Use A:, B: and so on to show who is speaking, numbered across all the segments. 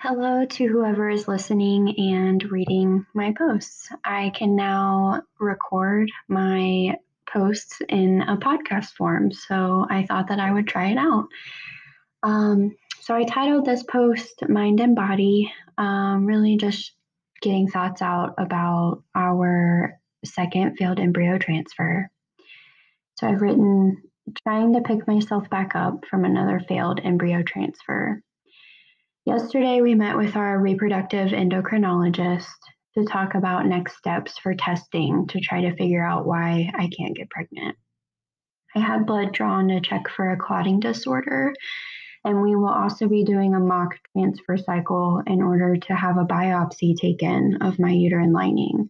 A: Hello to whoever is listening and reading my posts. I can now record my posts in a podcast form, so I thought that I would try it out. Um, so I titled this post Mind and Body, um, really just getting thoughts out about our second failed embryo transfer. So I've written trying to pick myself back up from another failed embryo transfer. Yesterday, we met with our reproductive endocrinologist to talk about next steps for testing to try to figure out why I can't get pregnant. I had blood drawn to check for a clotting disorder, and we will also be doing a mock transfer cycle in order to have a biopsy taken of my uterine lining.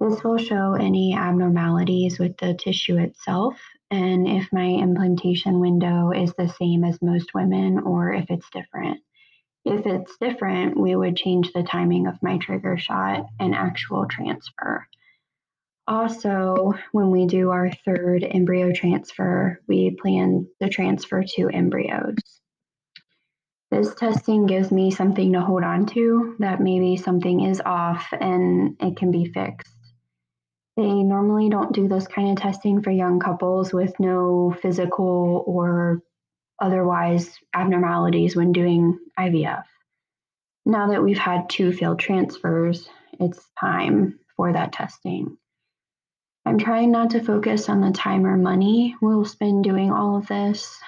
A: This will show any abnormalities with the tissue itself and if my implantation window is the same as most women or if it's different. If it's different, we would change the timing of my trigger shot and actual transfer. Also, when we do our third embryo transfer, we plan the transfer two embryos. This testing gives me something to hold on to that maybe something is off and it can be fixed. They normally don't do this kind of testing for young couples with no physical or otherwise abnormalities when doing IVF. Now that we've had two failed transfers, it's time for that testing. I'm trying not to focus on the time or money we'll spend doing all of this,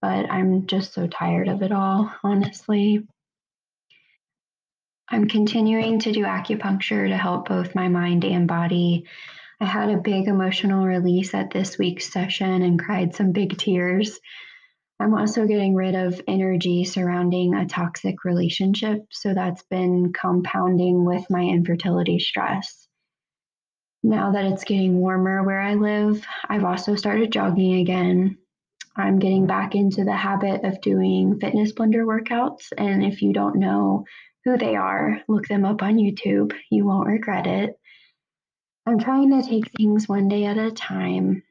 A: but I'm just so tired of it all, honestly. I'm continuing to do acupuncture to help both my mind and body. I had a big emotional release at this week's session and cried some big tears. I'm also getting rid of energy surrounding a toxic relationship. So that's been compounding with my infertility stress. Now that it's getting warmer where I live, I've also started jogging again. I'm getting back into the habit of doing fitness blender workouts. And if you don't know who they are, look them up on YouTube. You won't regret it. I'm trying to take things one day at a time.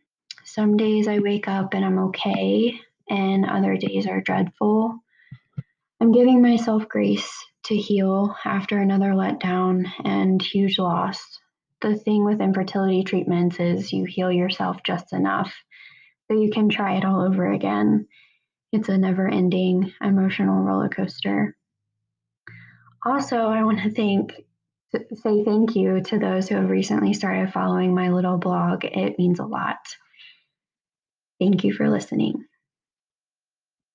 A: Some days I wake up and I'm okay, and other days are dreadful. I'm giving myself grace to heal after another letdown and huge loss. The thing with infertility treatments is you heal yourself just enough so you can try it all over again. It's a never ending emotional roller coaster. Also, I want to thank say thank you to those who have recently started following my little blog. It means a lot. Thank you for listening.